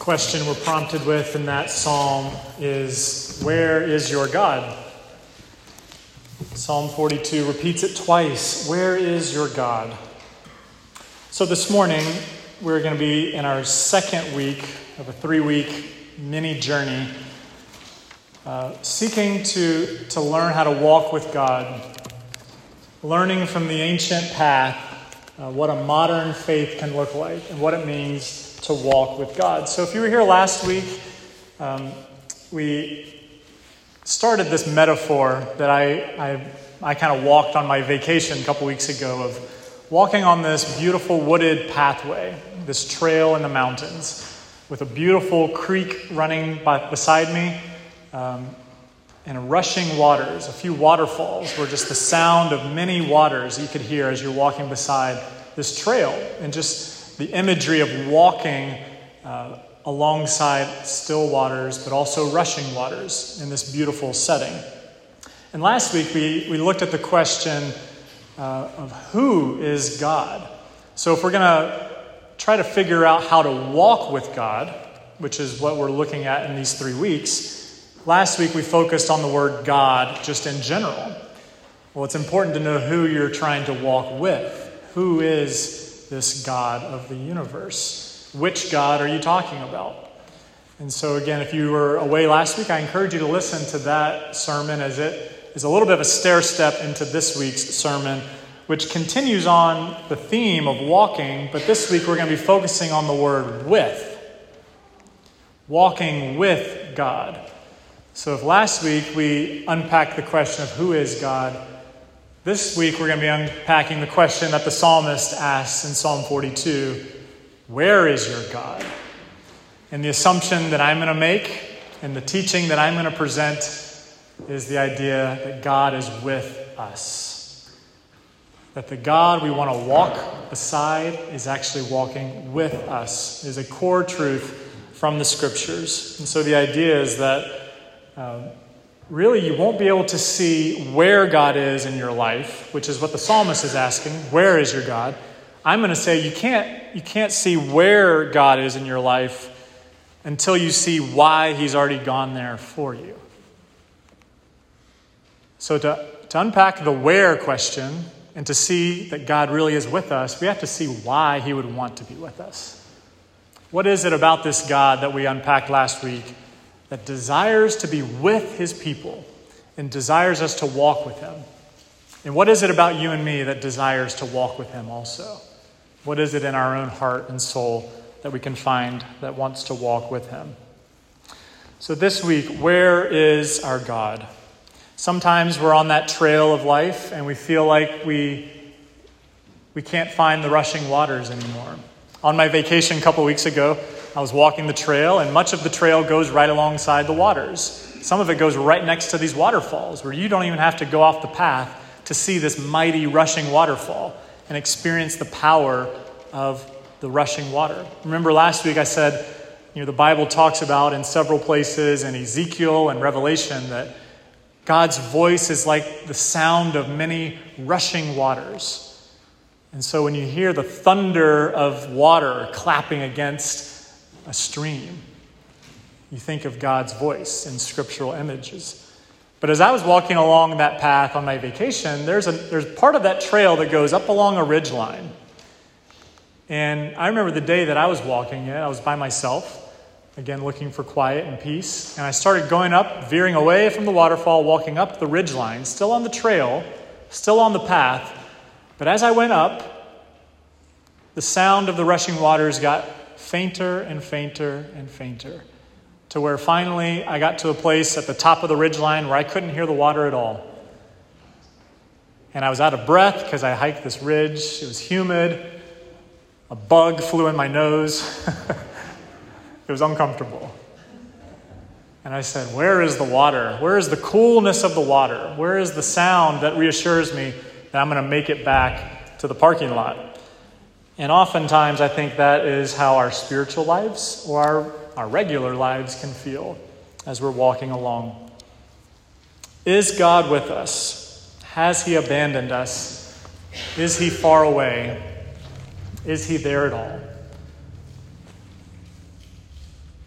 question we're prompted with in that psalm is Where is your God? Psalm 42 repeats it twice Where is your God? So this morning, we're going to be in our second week of a three week mini journey, uh, seeking to, to learn how to walk with God, learning from the ancient path uh, what a modern faith can look like and what it means to walk with God. So, if you were here last week, um, we started this metaphor that I, I, I kind of walked on my vacation a couple weeks ago of walking on this beautiful wooded pathway, this trail in the mountains, with a beautiful creek running by, beside me. Um, and rushing waters, a few waterfalls, were just the sound of many waters you could hear as you're walking beside this trail. And just the imagery of walking uh, alongside still waters, but also rushing waters in this beautiful setting. And last week we, we looked at the question uh, of who is God. So if we're going to try to figure out how to walk with God, which is what we're looking at in these three weeks, last week we focused on the word God just in general. Well, it's important to know who you're trying to walk with. Who is this God of the universe. Which God are you talking about? And so, again, if you were away last week, I encourage you to listen to that sermon as it is a little bit of a stair step into this week's sermon, which continues on the theme of walking, but this week we're going to be focusing on the word with. Walking with God. So, if last week we unpacked the question of who is God, this week, we're going to be unpacking the question that the psalmist asks in Psalm 42 Where is your God? And the assumption that I'm going to make and the teaching that I'm going to present is the idea that God is with us. That the God we want to walk beside is actually walking with us, is a core truth from the scriptures. And so the idea is that. Um, really you won't be able to see where God is in your life, which is what the psalmist is asking. Where is your God? I'm going to say you can't, you can't see where God is in your life until you see why He's already gone there for you. So, to, to unpack the where question and to see that God really is with us, we have to see why He would want to be with us. What is it about this God that we unpacked last week that desires to be with his people and desires us to walk with him. And what is it about you and me that desires to walk with him also? What is it in our own heart and soul that we can find that wants to walk with him? So, this week, where is our God? Sometimes we're on that trail of life and we feel like we, we can't find the rushing waters anymore. On my vacation a couple weeks ago, I was walking the trail, and much of the trail goes right alongside the waters. Some of it goes right next to these waterfalls, where you don't even have to go off the path to see this mighty rushing waterfall and experience the power of the rushing water. Remember last week I said, you know, the Bible talks about in several places in Ezekiel and Revelation that God's voice is like the sound of many rushing waters. And so when you hear the thunder of water clapping against a stream. You think of God's voice in scriptural images. But as I was walking along that path on my vacation, there's, a, there's part of that trail that goes up along a ridge line. And I remember the day that I was walking it, I was by myself, again looking for quiet and peace. And I started going up, veering away from the waterfall, walking up the ridge line, still on the trail, still on the path. But as I went up, the sound of the rushing waters got fainter and fainter and fainter, to where finally I got to a place at the top of the ridgeline where I couldn't hear the water at all. And I was out of breath because I hiked this ridge. It was humid. A bug flew in my nose. it was uncomfortable. And I said, Where is the water? Where is the coolness of the water? Where is the sound that reassures me that I'm going to make it back to the parking lot? And oftentimes, I think that is how our spiritual lives or our, our regular lives can feel as we're walking along. Is God with us? Has He abandoned us? Is He far away? Is He there at all?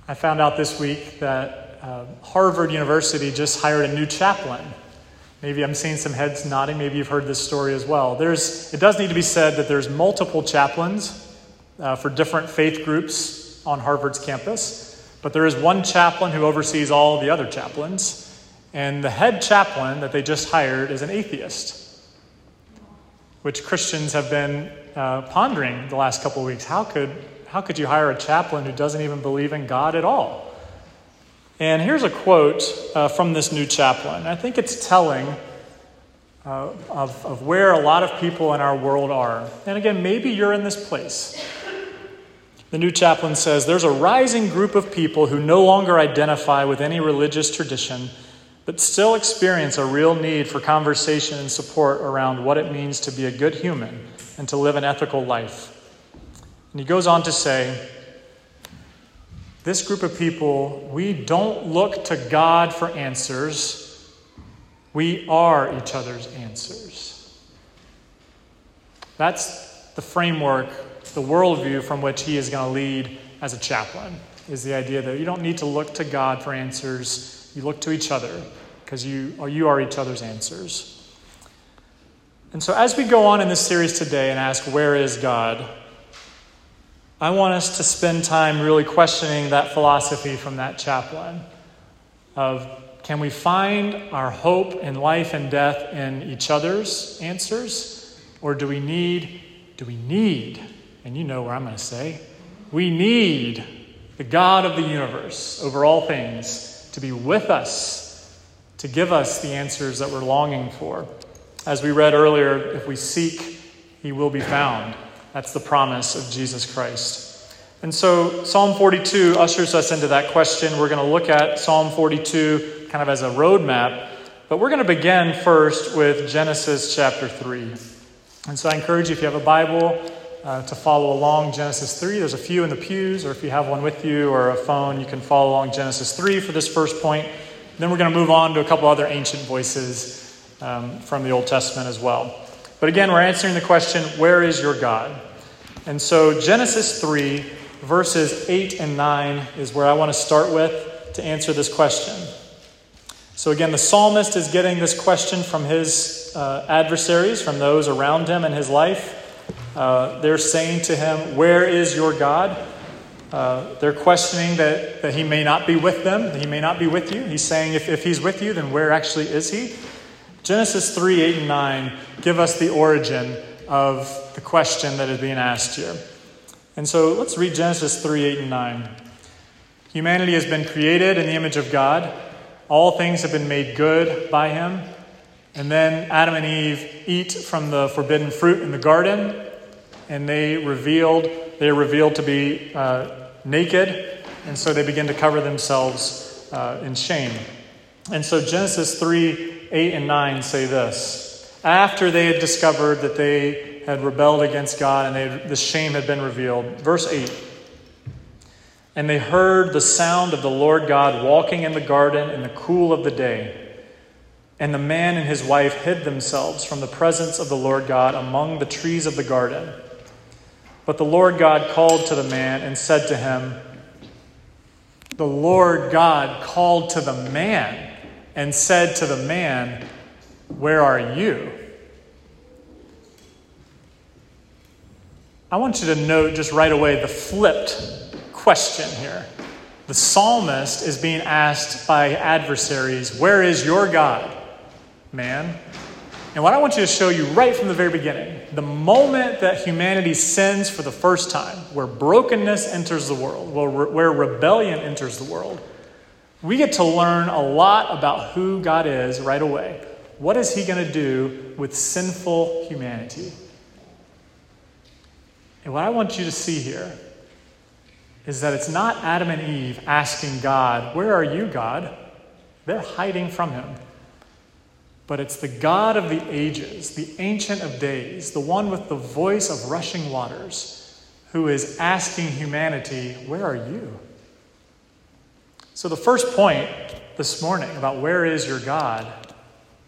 I found out this week that uh, Harvard University just hired a new chaplain. Maybe I'm seeing some heads nodding. Maybe you've heard this story as well. There's, it does need to be said that there's multiple chaplains uh, for different faith groups on Harvard's campus, but there is one chaplain who oversees all the other chaplains. And the head chaplain that they just hired is an atheist, which Christians have been uh, pondering the last couple of weeks. How could, how could you hire a chaplain who doesn't even believe in God at all? And here's a quote uh, from this new chaplain. I think it's telling uh, of, of where a lot of people in our world are. And again, maybe you're in this place. The new chaplain says there's a rising group of people who no longer identify with any religious tradition but still experience a real need for conversation and support around what it means to be a good human and to live an ethical life. And he goes on to say, this group of people, we don't look to God for answers. We are each other's answers. That's the framework, the worldview from which he is going to lead as a chaplain, is the idea that you don't need to look to God for answers you look to each other because you, you are each other's answers. And so, as we go on in this series today and ask, Where is God? I want us to spend time really questioning that philosophy from that chaplain of can we find our hope in life and death in each other's answers? Or do we need, do we need, and you know where I'm going to say, we need the God of the universe over all things to be with us, to give us the answers that we're longing for. As we read earlier, if we seek, he will be found. That's the promise of Jesus Christ. And so Psalm 42 ushers us into that question. We're going to look at Psalm 42 kind of as a roadmap, but we're going to begin first with Genesis chapter 3. And so I encourage you, if you have a Bible, uh, to follow along Genesis 3. There's a few in the pews, or if you have one with you or a phone, you can follow along Genesis 3 for this first point. Then we're going to move on to a couple other ancient voices um, from the Old Testament as well. But again, we're answering the question where is your God? And so Genesis 3, verses 8 and 9 is where I want to start with to answer this question. So again, the psalmist is getting this question from his uh, adversaries, from those around him in his life. Uh, they're saying to him, Where is your God? Uh, they're questioning that, that he may not be with them, that he may not be with you. He's saying, if, if he's with you, then where actually is he? Genesis 3 8 and 9 give us the origin of the question that is being asked here. And so let's read Genesis 3 8 and 9. Humanity has been created in the image of God, all things have been made good by him. And then Adam and Eve eat from the forbidden fruit in the garden, and they revealed they are revealed to be uh, naked, and so they begin to cover themselves uh, in shame. And so Genesis 3 8 and 9 say this After they had discovered that they had rebelled against God and they, the shame had been revealed, verse 8 And they heard the sound of the Lord God walking in the garden in the cool of the day. And the man and his wife hid themselves from the presence of the Lord God among the trees of the garden. But the Lord God called to the man and said to him, The Lord God called to the man and said to the man, Where are you? I want you to note just right away the flipped question here. The psalmist is being asked by adversaries, Where is your God, man? And what I want you to show you right from the very beginning the moment that humanity sins for the first time, where brokenness enters the world, where rebellion enters the world, we get to learn a lot about who God is right away. What is He going to do with sinful humanity? And what I want you to see here is that it's not Adam and Eve asking God, Where are you, God? They're hiding from Him but it's the God of the ages, the Ancient of Days, the one with the voice of rushing waters, who is asking humanity, Where are you? So, the first point this morning about where is your God,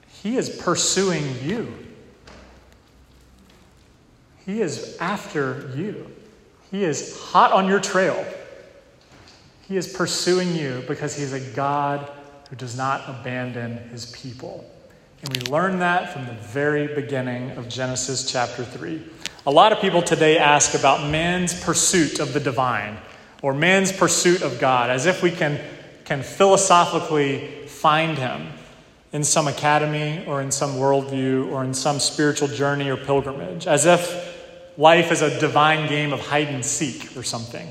he is pursuing you. He is after you. He is hot on your trail. He is pursuing you because He's a God who does not abandon His people. And we learn that from the very beginning of Genesis chapter 3. A lot of people today ask about man's pursuit of the divine or man's pursuit of God, as if we can, can philosophically find Him in some academy or in some worldview or in some spiritual journey or pilgrimage, as if life is a divine game of hide and seek or something.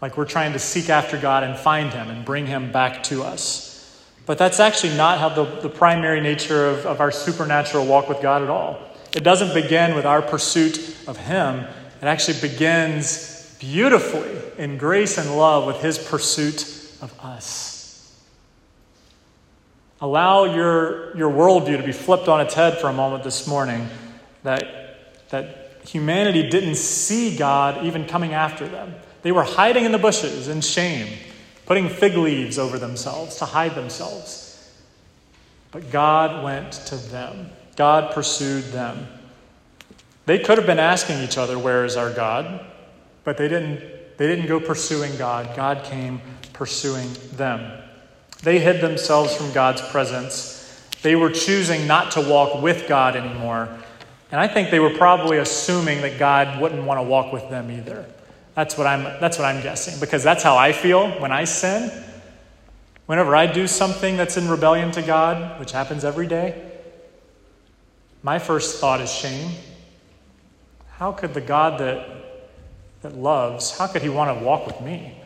Like we're trying to seek after God and find Him and bring Him back to us. But that's actually not how the, the primary nature of, of our supernatural walk with God at all. It doesn't begin with our pursuit of Him, it actually begins beautifully in grace and love with His pursuit of us. Allow your, your worldview to be flipped on its head for a moment this morning that, that humanity didn't see God even coming after them. They were hiding in the bushes in shame putting fig leaves over themselves to hide themselves. But God went to them, God pursued them. They could have been asking each other, Where is our God? But they didn't, they didn't go pursuing God. God came pursuing them. They hid themselves from God's presence. They were choosing not to walk with God anymore. And I think they were probably assuming that God wouldn't want to walk with them either. That's what I'm, that's what I'm guessing, because that's how I feel when I sin. Whenever I do something that's in rebellion to God, which happens every day, my first thought is shame. How could the God that, that loves, how could he want to walk with me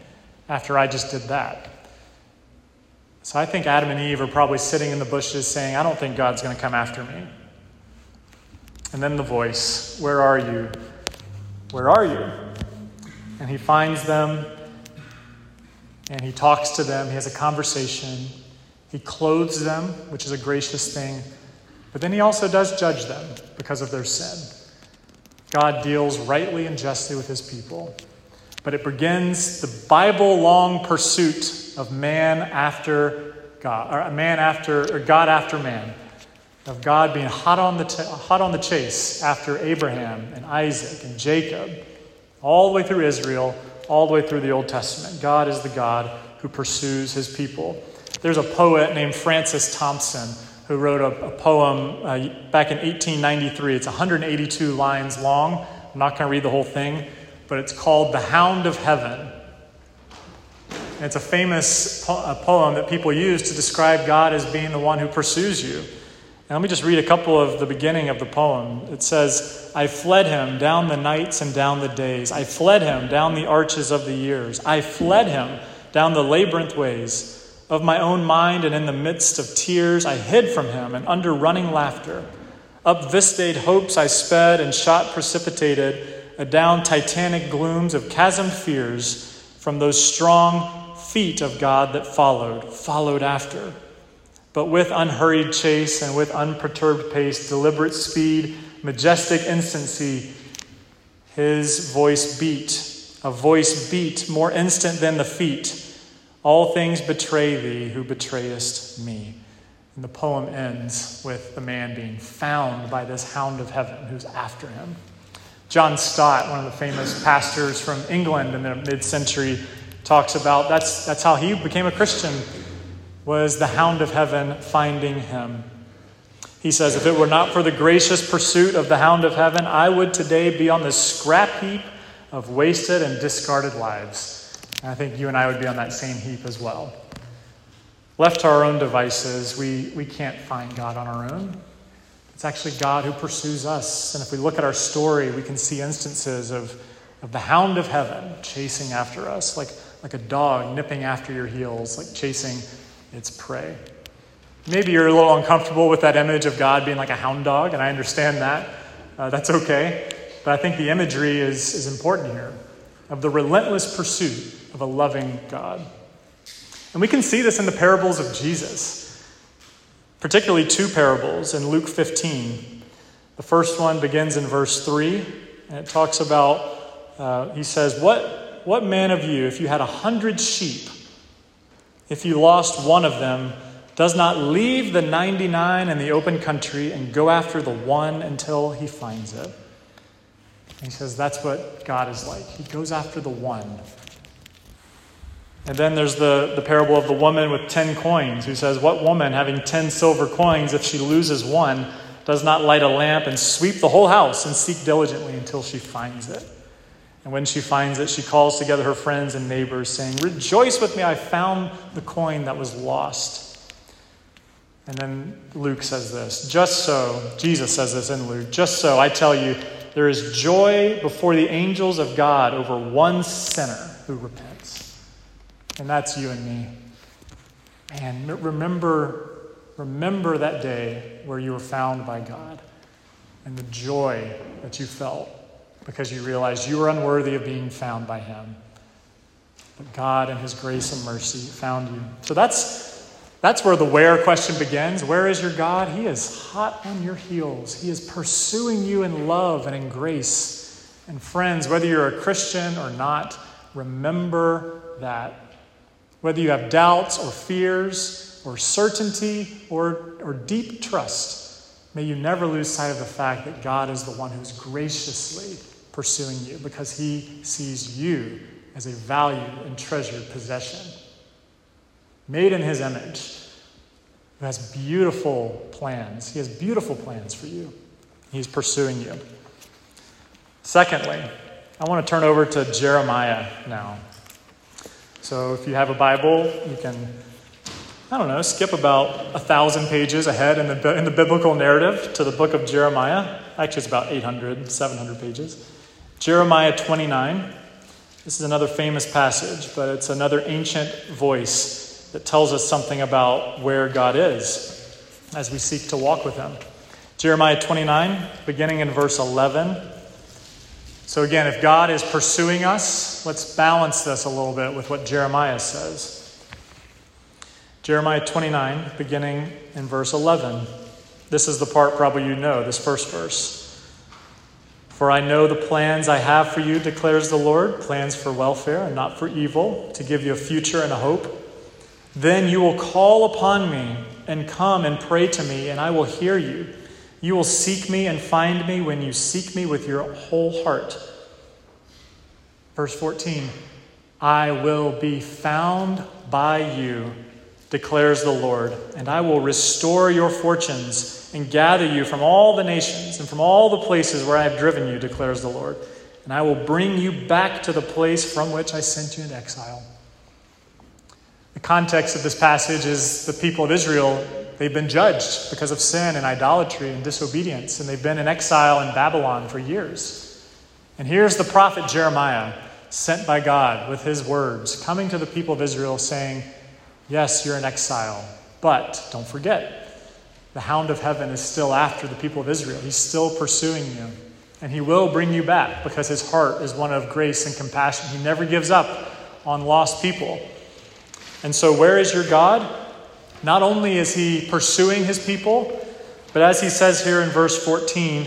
after I just did that? So I think Adam and Eve are probably sitting in the bushes saying, I don't think God's going to come after me. And then the voice, Where are you? Where are you? and he finds them and he talks to them. He has a conversation. He clothes them, which is a gracious thing. But then he also does judge them because of their sin. God deals rightly and justly with his people. But it begins the Bible long pursuit of man after God, or man after, or God after man, of God being hot on the, t- hot on the chase after Abraham and Isaac and Jacob all the way through Israel, all the way through the Old Testament. God is the God who pursues his people. There's a poet named Francis Thompson who wrote a, a poem uh, back in 1893. It's 182 lines long. I'm not going to read the whole thing, but it's called The Hound of Heaven. And it's a famous po- a poem that people use to describe God as being the one who pursues you. And let me just read a couple of the beginning of the poem. It says, I fled him down the nights and down the days. I fled him down the arches of the years. I fled him down the labyrinth ways of my own mind, and in the midst of tears, I hid from him and under running laughter. Up vista'd hopes I sped and shot precipitated adown titanic glooms of chasmed fears from those strong feet of God that followed, followed after but with unhurried chase and with unperturbed pace, deliberate speed, majestic instancy, his voice beat, a voice beat more instant than the feet. All things betray thee who betrayest me. And the poem ends with the man being found by this hound of heaven who's after him. John Stott, one of the famous pastors from England in the mid century, talks about that's, that's how he became a Christian was the hound of heaven finding him. He says, If it were not for the gracious pursuit of the hound of heaven, I would today be on the scrap heap of wasted and discarded lives. And I think you and I would be on that same heap as well. Left to our own devices, we, we can't find God on our own. It's actually God who pursues us. And if we look at our story, we can see instances of, of the hound of heaven chasing after us, like, like a dog nipping after your heels, like chasing its prey. Maybe you're a little uncomfortable with that image of God being like a hound dog, and I understand that. Uh, that's okay. But I think the imagery is, is important here of the relentless pursuit of a loving God. And we can see this in the parables of Jesus, particularly two parables in Luke 15. The first one begins in verse 3, and it talks about, uh, he says, what, what man of you, if you had a hundred sheep, if you lost one of them, does not leave the 99 in the open country and go after the one until he finds it. And he says that's what God is like. He goes after the one. And then there's the, the parable of the woman with 10 coins, who says, What woman, having 10 silver coins, if she loses one, does not light a lamp and sweep the whole house and seek diligently until she finds it? And when she finds it, she calls together her friends and neighbors, saying, Rejoice with me, I found the coin that was lost. And then Luke says this Just so, Jesus says this in Luke, just so, I tell you, there is joy before the angels of God over one sinner who repents. And that's you and me. And remember, remember that day where you were found by God and the joy that you felt because you realized you were unworthy of being found by Him. But God, in His grace and mercy, found you. So that's that's where the where question begins. Where is your God? He is hot on your heels. He is pursuing you in love and in grace. And friends, whether you're a Christian or not, remember that. Whether you have doubts or fears or certainty or, or deep trust, may you never lose sight of the fact that God is the one who's graciously pursuing you because he sees you as a valued and treasured possession made in his image, who has beautiful plans. He has beautiful plans for you. He's pursuing you. Secondly, I want to turn over to Jeremiah now. So if you have a Bible, you can, I don't know, skip about a thousand pages ahead in the, in the biblical narrative to the book of Jeremiah. Actually, it's about 800, 700 pages. Jeremiah 29. This is another famous passage, but it's another ancient voice that tells us something about where God is as we seek to walk with Him. Jeremiah 29, beginning in verse 11. So, again, if God is pursuing us, let's balance this a little bit with what Jeremiah says. Jeremiah 29, beginning in verse 11. This is the part probably you know, this first verse. For I know the plans I have for you, declares the Lord plans for welfare and not for evil, to give you a future and a hope. Then you will call upon me and come and pray to me, and I will hear you. You will seek me and find me when you seek me with your whole heart. Verse 14 I will be found by you, declares the Lord, and I will restore your fortunes and gather you from all the nations and from all the places where I have driven you, declares the Lord. And I will bring you back to the place from which I sent you in exile. The context of this passage is the people of Israel, they've been judged because of sin and idolatry and disobedience, and they've been in exile in Babylon for years. And here's the prophet Jeremiah, sent by God with his words, coming to the people of Israel saying, Yes, you're in exile, but don't forget, the hound of heaven is still after the people of Israel. He's still pursuing you, and he will bring you back because his heart is one of grace and compassion. He never gives up on lost people. And so, where is your God? Not only is he pursuing his people, but as he says here in verse 14,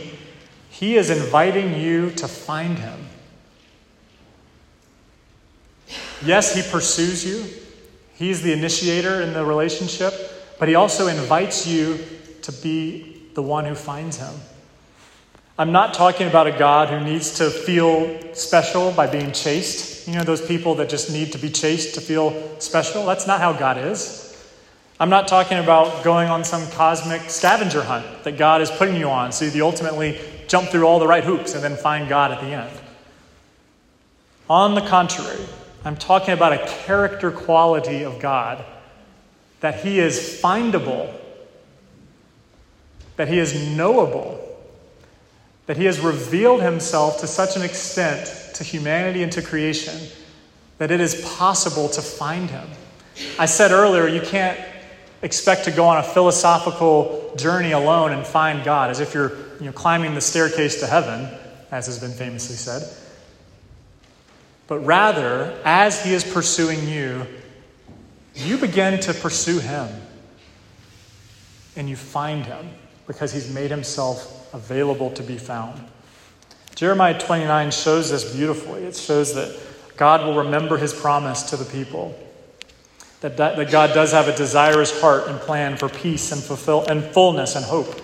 he is inviting you to find him. Yes, he pursues you, he's the initiator in the relationship, but he also invites you to be the one who finds him. I'm not talking about a God who needs to feel special by being chased. You know, those people that just need to be chased to feel special. That's not how God is. I'm not talking about going on some cosmic scavenger hunt that God is putting you on so you ultimately jump through all the right hoops and then find God at the end. On the contrary, I'm talking about a character quality of God that He is findable, that He is knowable that he has revealed himself to such an extent to humanity and to creation that it is possible to find him. I said earlier, you can't expect to go on a philosophical journey alone and find God, as if you're you know, climbing the staircase to heaven, as has been famously said. But rather, as he is pursuing you, you begin to pursue him and you find him because he's made himself available to be found. Jeremiah 29 shows this beautifully. It shows that God will remember his promise to the people. That, that, that God does have a desirous heart and plan for peace and, fulfill, and fullness and hope.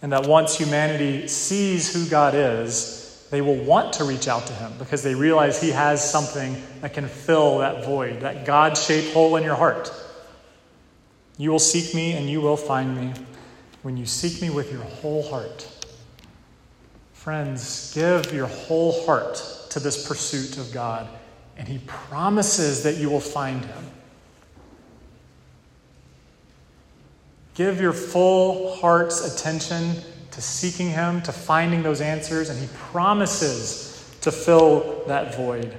And that once humanity sees who God is, they will want to reach out to him because they realize he has something that can fill that void, that God shaped hole in your heart. You will seek me and you will find me when you seek me with your whole heart. Friends, give your whole heart to this pursuit of God, and he promises that you will find him. Give your full heart's attention to seeking Him, to finding those answers, and He promises to fill that void.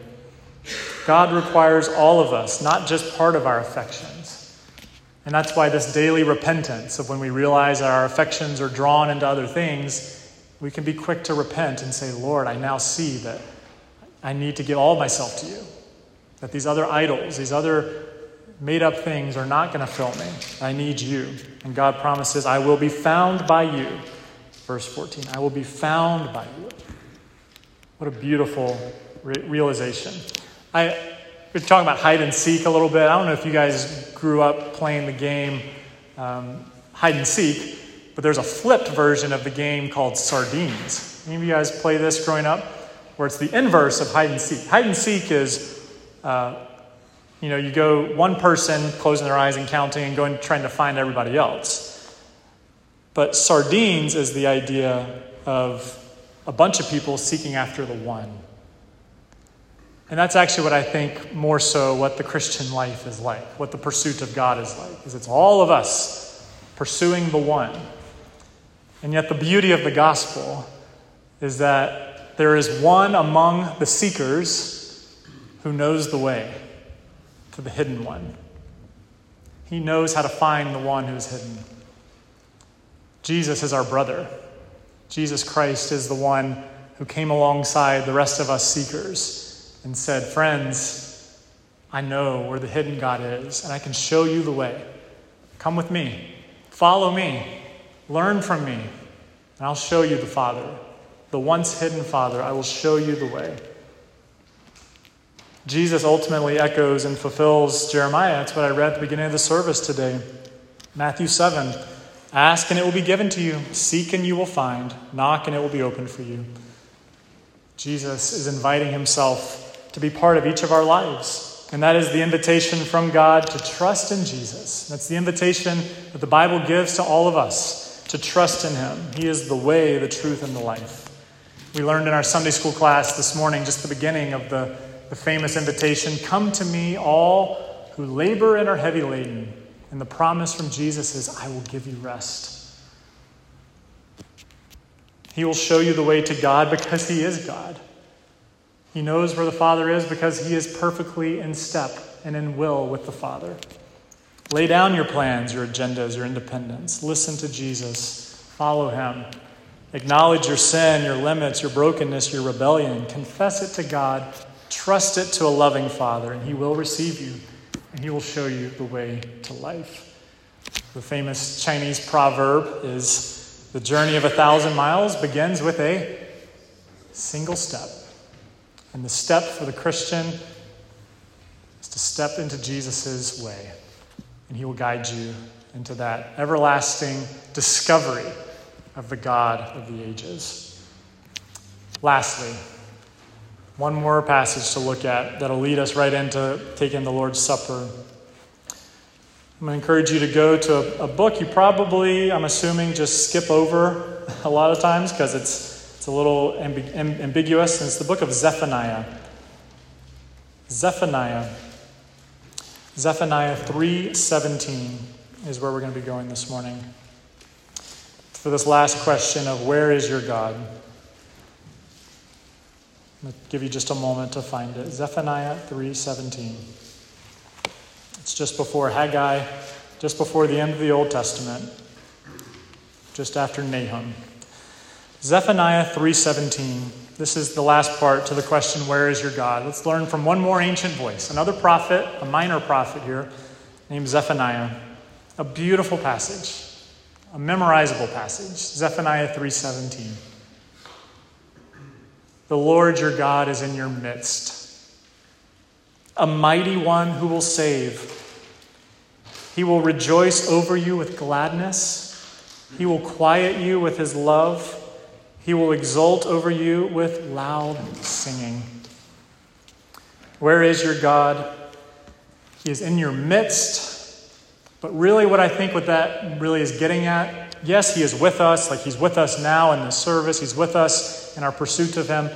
God requires all of us, not just part of our affections. And that's why this daily repentance of when we realize that our affections are drawn into other things, we can be quick to repent and say, Lord, I now see that I need to give all myself to you. That these other idols, these other made up things are not going to fill me. I need you. And God promises, I will be found by you. Verse 14, I will be found by you. What a beautiful re- realization. I, we're talking about hide and seek a little bit. I don't know if you guys grew up playing the game um, hide and seek, but there's a flipped version of the game called Sardines. Any of you guys play this growing up? Where it's the inverse of hide and seek. Hide and seek is uh, you know, you go one person closing their eyes and counting and going trying to find everybody else. But sardines is the idea of a bunch of people seeking after the one. And that's actually what I think more so what the Christian life is like, what the pursuit of God is like, is it's all of us pursuing the one. And yet the beauty of the gospel is that there is one among the seekers who knows the way to the hidden one. He knows how to find the one who is hidden. Jesus is our brother. Jesus Christ is the one who came alongside the rest of us seekers and said, Friends, I know where the hidden God is, and I can show you the way. Come with me, follow me, learn from me, and I'll show you the Father. The once hidden Father, I will show you the way. Jesus ultimately echoes and fulfills Jeremiah. That's what I read at the beginning of the service today. Matthew 7 Ask and it will be given to you, seek and you will find, knock and it will be opened for you. Jesus is inviting himself to be part of each of our lives. And that is the invitation from God to trust in Jesus. That's the invitation that the Bible gives to all of us to trust in him. He is the way, the truth, and the life. We learned in our Sunday school class this morning, just the beginning of the the famous invitation Come to me, all who labor and are heavy laden. And the promise from Jesus is, I will give you rest. He will show you the way to God because He is God. He knows where the Father is because He is perfectly in step and in will with the Father. Lay down your plans, your agendas, your independence. Listen to Jesus. Follow Him. Acknowledge your sin, your limits, your brokenness, your rebellion. Confess it to God Trust it to a loving Father, and He will receive you, and He will show you the way to life. The famous Chinese proverb is the journey of a thousand miles begins with a single step. And the step for the Christian is to step into Jesus' way, and He will guide you into that everlasting discovery of the God of the ages. Lastly, one more passage to look at that'll lead us right into taking the Lord's Supper. I'm going to encourage you to go to a, a book you probably, I'm assuming, just skip over a lot of times because it's, it's a little amb- ambiguous, and it's the book of Zephaniah. Zephaniah. Zephaniah 3:17 is where we're going to be going this morning. For this last question of where is your God? I'll give you just a moment to find it. Zephaniah 3:17. It's just before Haggai, just before the end of the Old Testament, just after Nahum. Zephaniah 3:17. This is the last part to the question where is your God? Let's learn from one more ancient voice, another prophet, a minor prophet here, named Zephaniah. A beautiful passage, a memorizable passage. Zephaniah 3:17. The Lord your God is in your midst, a mighty one who will save. He will rejoice over you with gladness. He will quiet you with his love. He will exult over you with loud singing. Where is your God? He is in your midst. But really, what I think what that really is getting at yes, He is with us, like He's with us now in the service, He's with us in our pursuit of Him.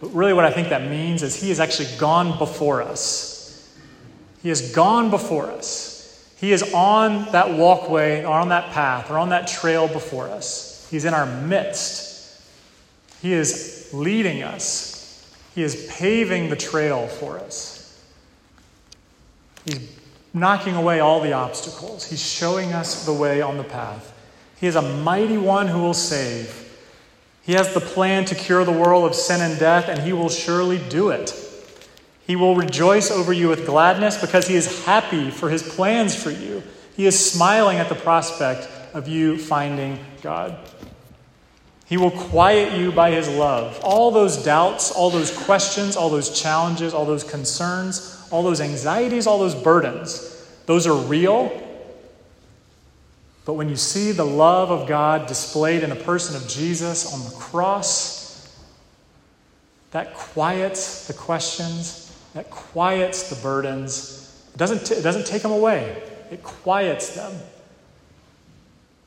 But really, what I think that means is He has actually gone before us. He has gone before us. He is on that walkway, or on that path, or on that trail before us. He's in our midst. He is leading us. He is paving the trail for us. He's knocking away all the obstacles. He's showing us the way on the path. He is a mighty one who will save. He has the plan to cure the world of sin and death, and he will surely do it. He will rejoice over you with gladness because he is happy for his plans for you. He is smiling at the prospect of you finding God. He will quiet you by his love. All those doubts, all those questions, all those challenges, all those concerns, all those anxieties, all those burdens, those are real. But when you see the love of God displayed in the person of Jesus on the cross, that quiets the questions, that quiets the burdens. It doesn't, t- it doesn't take them away, it quiets them.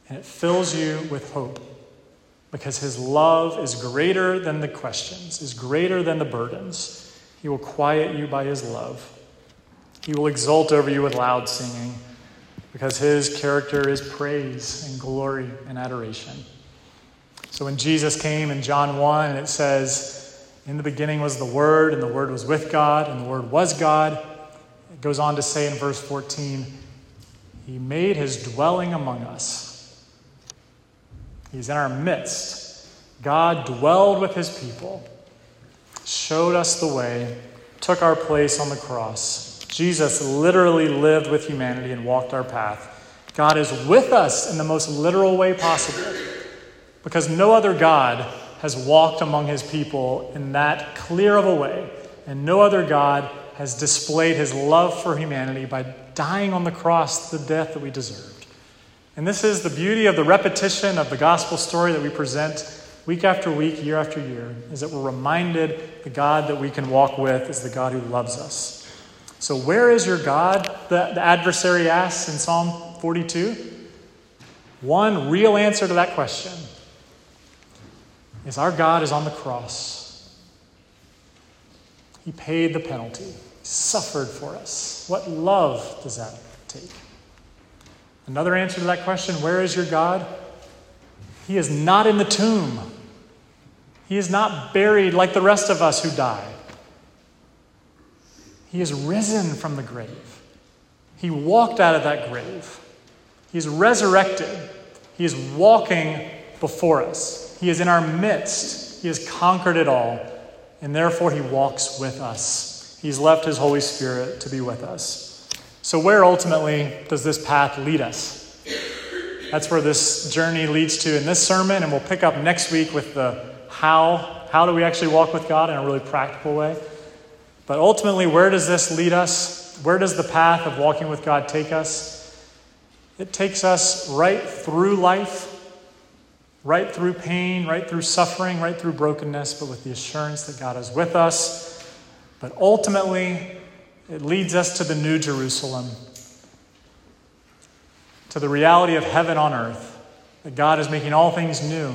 And it fills you with hope because his love is greater than the questions, is greater than the burdens. He will quiet you by his love. He will exult over you with loud singing because his character is praise and glory and adoration. So when Jesus came in John 1, it says, in the beginning was the Word, and the Word was with God, and the Word was God. It goes on to say in verse 14, He made His dwelling among us. He's in our midst. God dwelled with His people, showed us the way, took our place on the cross. Jesus literally lived with humanity and walked our path. God is with us in the most literal way possible because no other God has walked among his people in that clear of a way, and no other God has displayed his love for humanity by dying on the cross the death that we deserved. And this is the beauty of the repetition of the gospel story that we present week after week, year after year, is that we're reminded the God that we can walk with is the God who loves us. So, where is your God? The, the adversary asks in Psalm 42. One real answer to that question is our God is on the cross. He paid the penalty, he suffered for us. What love does that take? Another answer to that question where is your God? He is not in the tomb. He is not buried like the rest of us who die. He is risen from the grave. He walked out of that grave. He is resurrected. He is walking before us. He is in our midst. He has conquered it all, and therefore He walks with us. He's left His Holy Spirit to be with us. So, where ultimately does this path lead us? That's where this journey leads to in this sermon, and we'll pick up next week with the how. How do we actually walk with God in a really practical way? But ultimately, where does this lead us? Where does the path of walking with God take us? It takes us right through life right through pain, right through suffering, right through brokenness, but with the assurance that God is with us. But ultimately, it leads us to the New Jerusalem, to the reality of heaven on earth, that God is making all things new,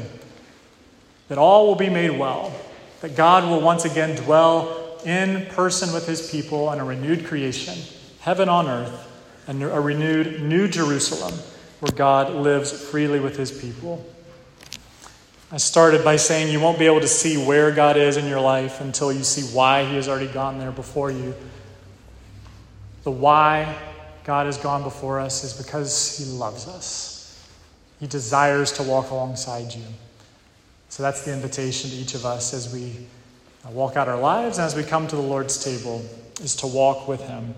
that all will be made well, that God will once again dwell in person with his people in a renewed creation, heaven on earth, and a renewed New Jerusalem where God lives freely with his people. I started by saying you won't be able to see where God is in your life until you see why He has already gone there before you. The why God has gone before us is because He loves us, He desires to walk alongside you. So that's the invitation to each of us as we walk out our lives as we come to the Lord's table, is to walk with Him.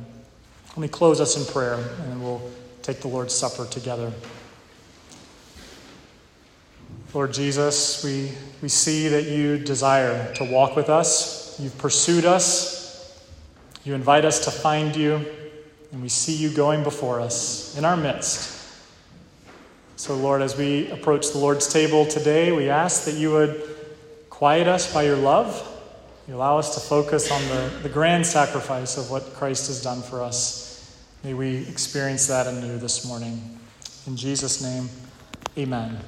Let me close us in prayer, and we'll take the Lord's Supper together. Lord Jesus, we, we see that you desire to walk with us. You've pursued us. You invite us to find you, and we see you going before us in our midst. So, Lord, as we approach the Lord's table today, we ask that you would quiet us by your love. You allow us to focus on the, the grand sacrifice of what Christ has done for us. May we experience that anew this morning. In Jesus' name, amen.